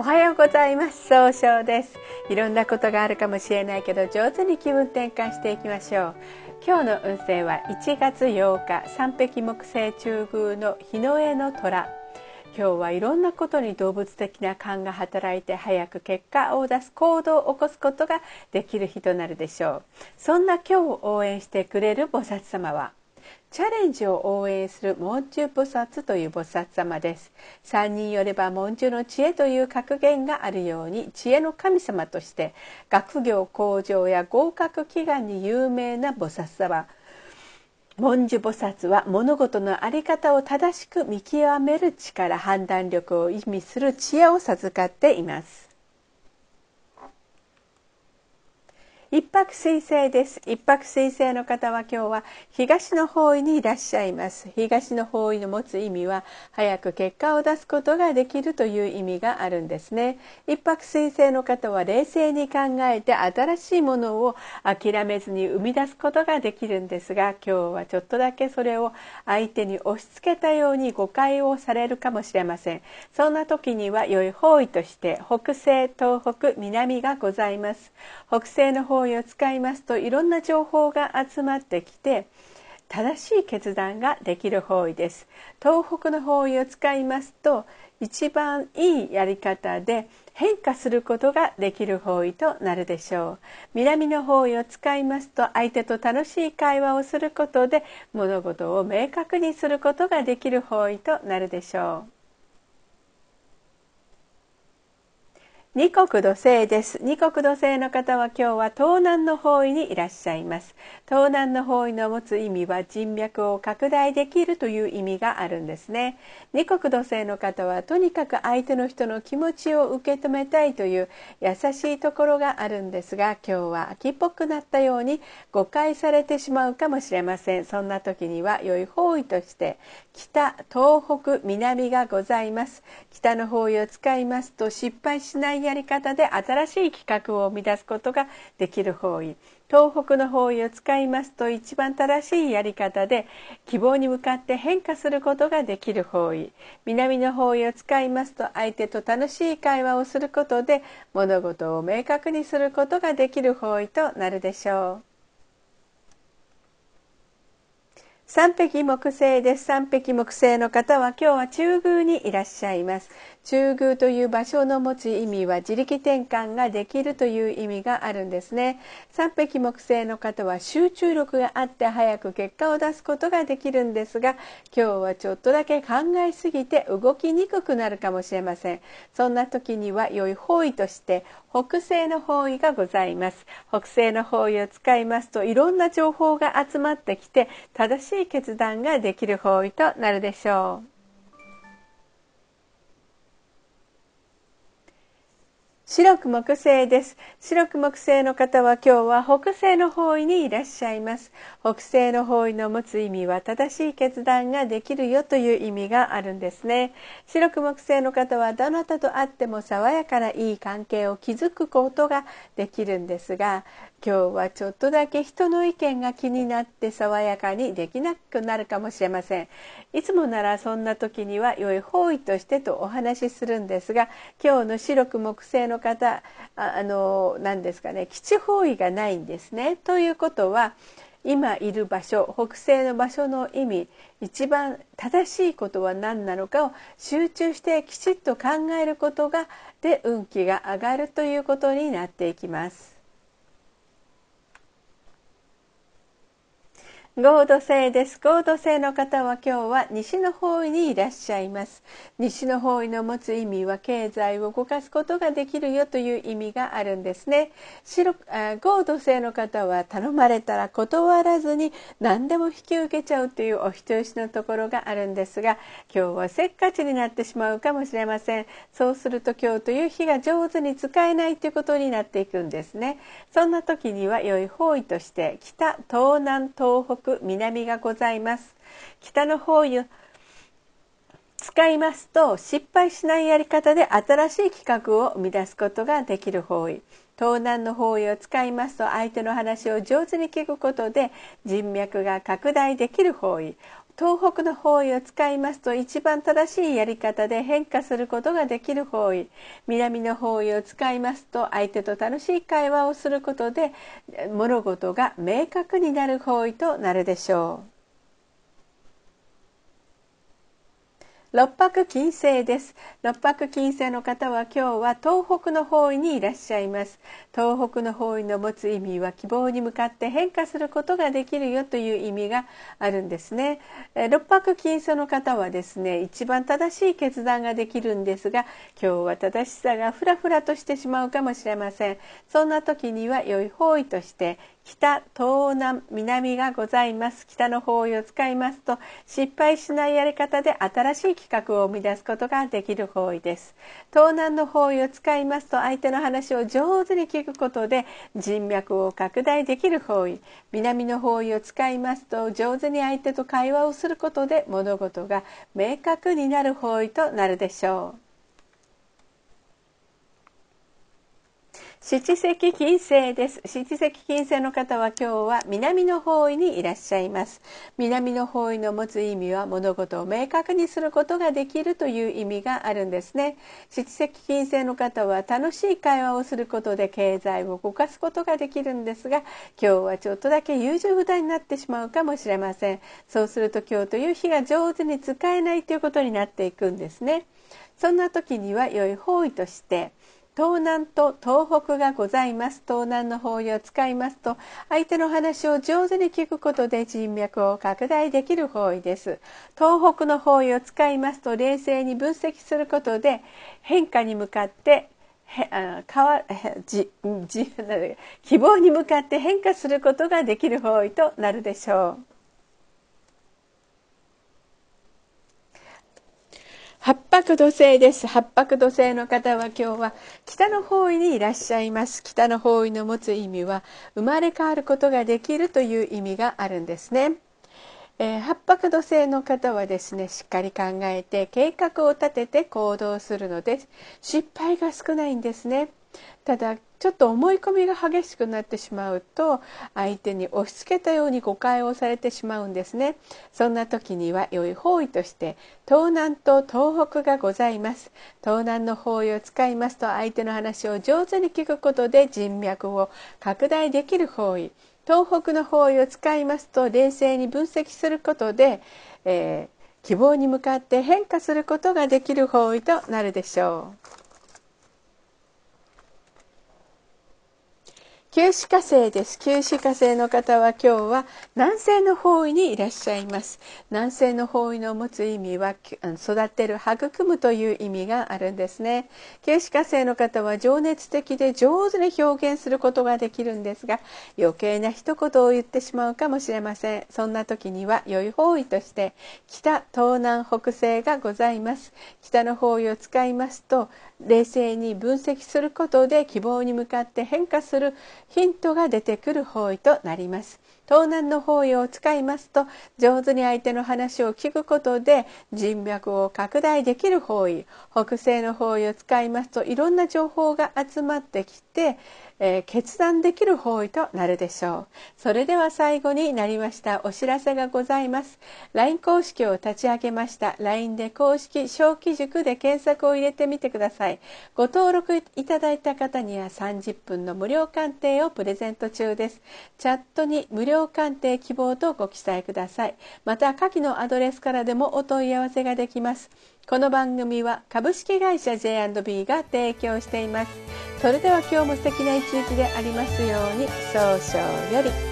おはようございます。総称です。いろんなことがあるかもしれないけど上手に気分転換していきましょう。今日の運勢は1月8日三匹木星中宮の日の絵の虎。今日はいろんなことに動物的な勘が働いて早く結果を出す行動を起こすことができる日となるでしょう。そんな今日を応援してくれる菩薩様はチャレンジを応援する文殊菩薩という菩薩様です。三人よれば文殊の知恵という格言があるように知恵の神様として学業向上や合格祈願に有名な菩薩様。文殊菩薩は物事の在り方を正しく見極める力判断力を意味する知恵を授かっています。一泊水星です。一泊水星の方は今日は東の方位にいらっしゃいます。東の方位の持つ意味は早く結果を出すことができるという意味があるんですね。一泊水星の方は冷静に考えて新しいものを諦めずに生み出すことができるんですが今日はちょっとだけそれを相手に押し付けたように誤解をされるかもしれません。そんな時には良い方位として北西東北南がございます。北西の方方位を使いますといろんな情報が集まってきて正しい決断ができる方位です。東北の方位を使いますと一番いいやり方で変化することができる方位となるでしょう。南の方位を使いますと相手と楽しい会話をすることで物事を明確にすることができる方位となるでしょう。二国土星です。二国土星の方は今日は東南の方位にいらっしゃいます。東南の方位の持つ意味は人脈を拡大できるという意味があるんですね。二国土星の方はとにかく相手の人の気持ちを受け止めたいという優しいところがあるんですが今日は秋っぽくなったように誤解されてしまうかもしれません。そんな時には良い方位として北東北南がございます。北の方位を使いますと失敗しないやり方で新しい企画を生み出すことができる方位東北の方位を使いますと一番正しいやり方で希望に向かって変化することができる方位南の方位を使いますと相手と楽しい会話をすることで物事を明確にすることができる方位となるでしょう。三匹木星です。三匹木星の方は今日は中宮にいらっしゃいます。中宮という場所の持つ意味は自力転換ができるという意味があるんですね。三匹木星の方は集中力があって早く結果を出すことができるんですが、今日はちょっとだけ考えすぎて動きにくくなるかもしれません。そんな時には良い方位として北西の方位がございます。北西の方位を使いますといろんな情報が集まってきて正しい決断ができる方位となるでしょう。白く木星です。白く木星の方は今日は北西の方位にいらっしゃいます。北西の方位の持つ意味は正しい決断ができるよという意味があるんですね。白く木星の方はどなたと会っても爽やかないい関係を築くことができるんですが、今日はちょっとだけ人の意見が気になって爽やかにできなくなるかもしれませんいつもならそんな時には良い方位としてとお話しするんですが今日の白く木星の方あの何ですかね基地方位がないんですねということは今いる場所北西の場所の意味一番正しいことは何なのかを集中してきちっと考えることがで運気が上がるということになっていきます。合土星です。合土星の方は今日は西の方位にいらっしゃいます。西の方位の持つ意味は経済を動かすことができるよという意味があるんですね。白合土星の方は頼まれたら断らずに何でも引き受けちゃうというお人よしのところがあるんですが、今日はせっかちになってしまうかもしれません。そうすると今日という日が上手に使えないということになっていくんですね。そんな時には良い方位として北、東南、東北北南がございます。北の方を使いますと失敗しないやり方で新しい企画を生み出すことができる方位。東南の方位を使いますと相手の話を上手に聞くことで人脈が拡大できる方位。東北の方位を使いますと一番正しいやり方で変化することができる方位南の方位を使いますと相手と楽しい会話をすることで物事が明確になる方位となるでしょう。六白金星です。六白金星の方は今日は東北の方位にいらっしゃいます。東北の方位の持つ意味は希望に向かって変化することができるよという意味があるんですね。六白金星の方はですね一番正しい決断ができるんですが今日は正しさがふらふらとしてしまうかもしれません。そんな時には良い方位として北東南南がございます。北の方位を使いますと失敗しないやり方で新しい企画を生み出すことができる方位です。東南の方位を使いますと相手の話を上手に聞くことで人脈を拡大できる方位。南の方位を使いますと上手に相手と会話をすることで物事が明確になる方位となるでしょう。七石金星です。七石金星の方は今日は南の方位にいらっしゃいます。南の方位の持つ意味は物事を明確にすることができるという意味があるんですね。七石金星の方は楽しい会話をすることで経済を動かすことができるんですが今日はちょっとだけ優柔不断になってしまうかもしれません。そうすると今日という日が上手に使えないということになっていくんですね。そんな時には良い方位として東南と東北がございます東南の方位を使いますと相手の話を上手に聞くことで人脈を拡大できる方位です東北の方位を使いますと冷静に分析することで変化に向かってかわじじ希望に向かって変化することができる方位となるでしょう。八白土星です。八白土星の方は今日は北の方位にいらっしゃいます。北の方位の持つ意味は生まれ変わることができるという意味があるんですね。えー、八白土星の方はですねしっかり考えて計画を立てて行動するので失敗が少ないんですね。ただちょっと思い込みが激しくなってしまうと相手に押し付けたように誤解をされてしまうんですね。そんな時には良い方位として東南と東北がございます。東南の方位を使いますと相手の話を上手に聞くことで人脈を拡大できる方位。東北の方位を使いますと冷静に分析することで、えー、希望に向かって変化することができる方位となるでしょう。九死火星です。九死火星の方は今日は南西の方位にいらっしゃいます。南西の方位の持つ意味は育てる、育むという意味があるんですね。九死火星の方は情熱的で上手に表現することができるんですが、余計な一言を言ってしまうかもしれません。そんな時には良い方位として北、東南、北西がございます。北の方位を使いますと冷静に分析することで希望に向かって変化するヒントが出てくる方位となります。東南の方位を使いますと上手に相手の話を聞くことで人脈を拡大できる方位北西の方位を使いますといろんな情報が集まってきてえー、決断できる方位となるでしょう。それでは最後になりましたお知らせがございます。LINE 公式を立ち上げました LINE で公式小規塾で検索を入れてみてください。ご登録いただいた方には30分の無料鑑定をプレゼント中です。チャットに無料鑑定希望とご記載くださいまた下記のアドレスからでもお問い合わせができますこの番組は株式会社 J&B が提供していますそれでは今日も素敵な一日でありますように早々より。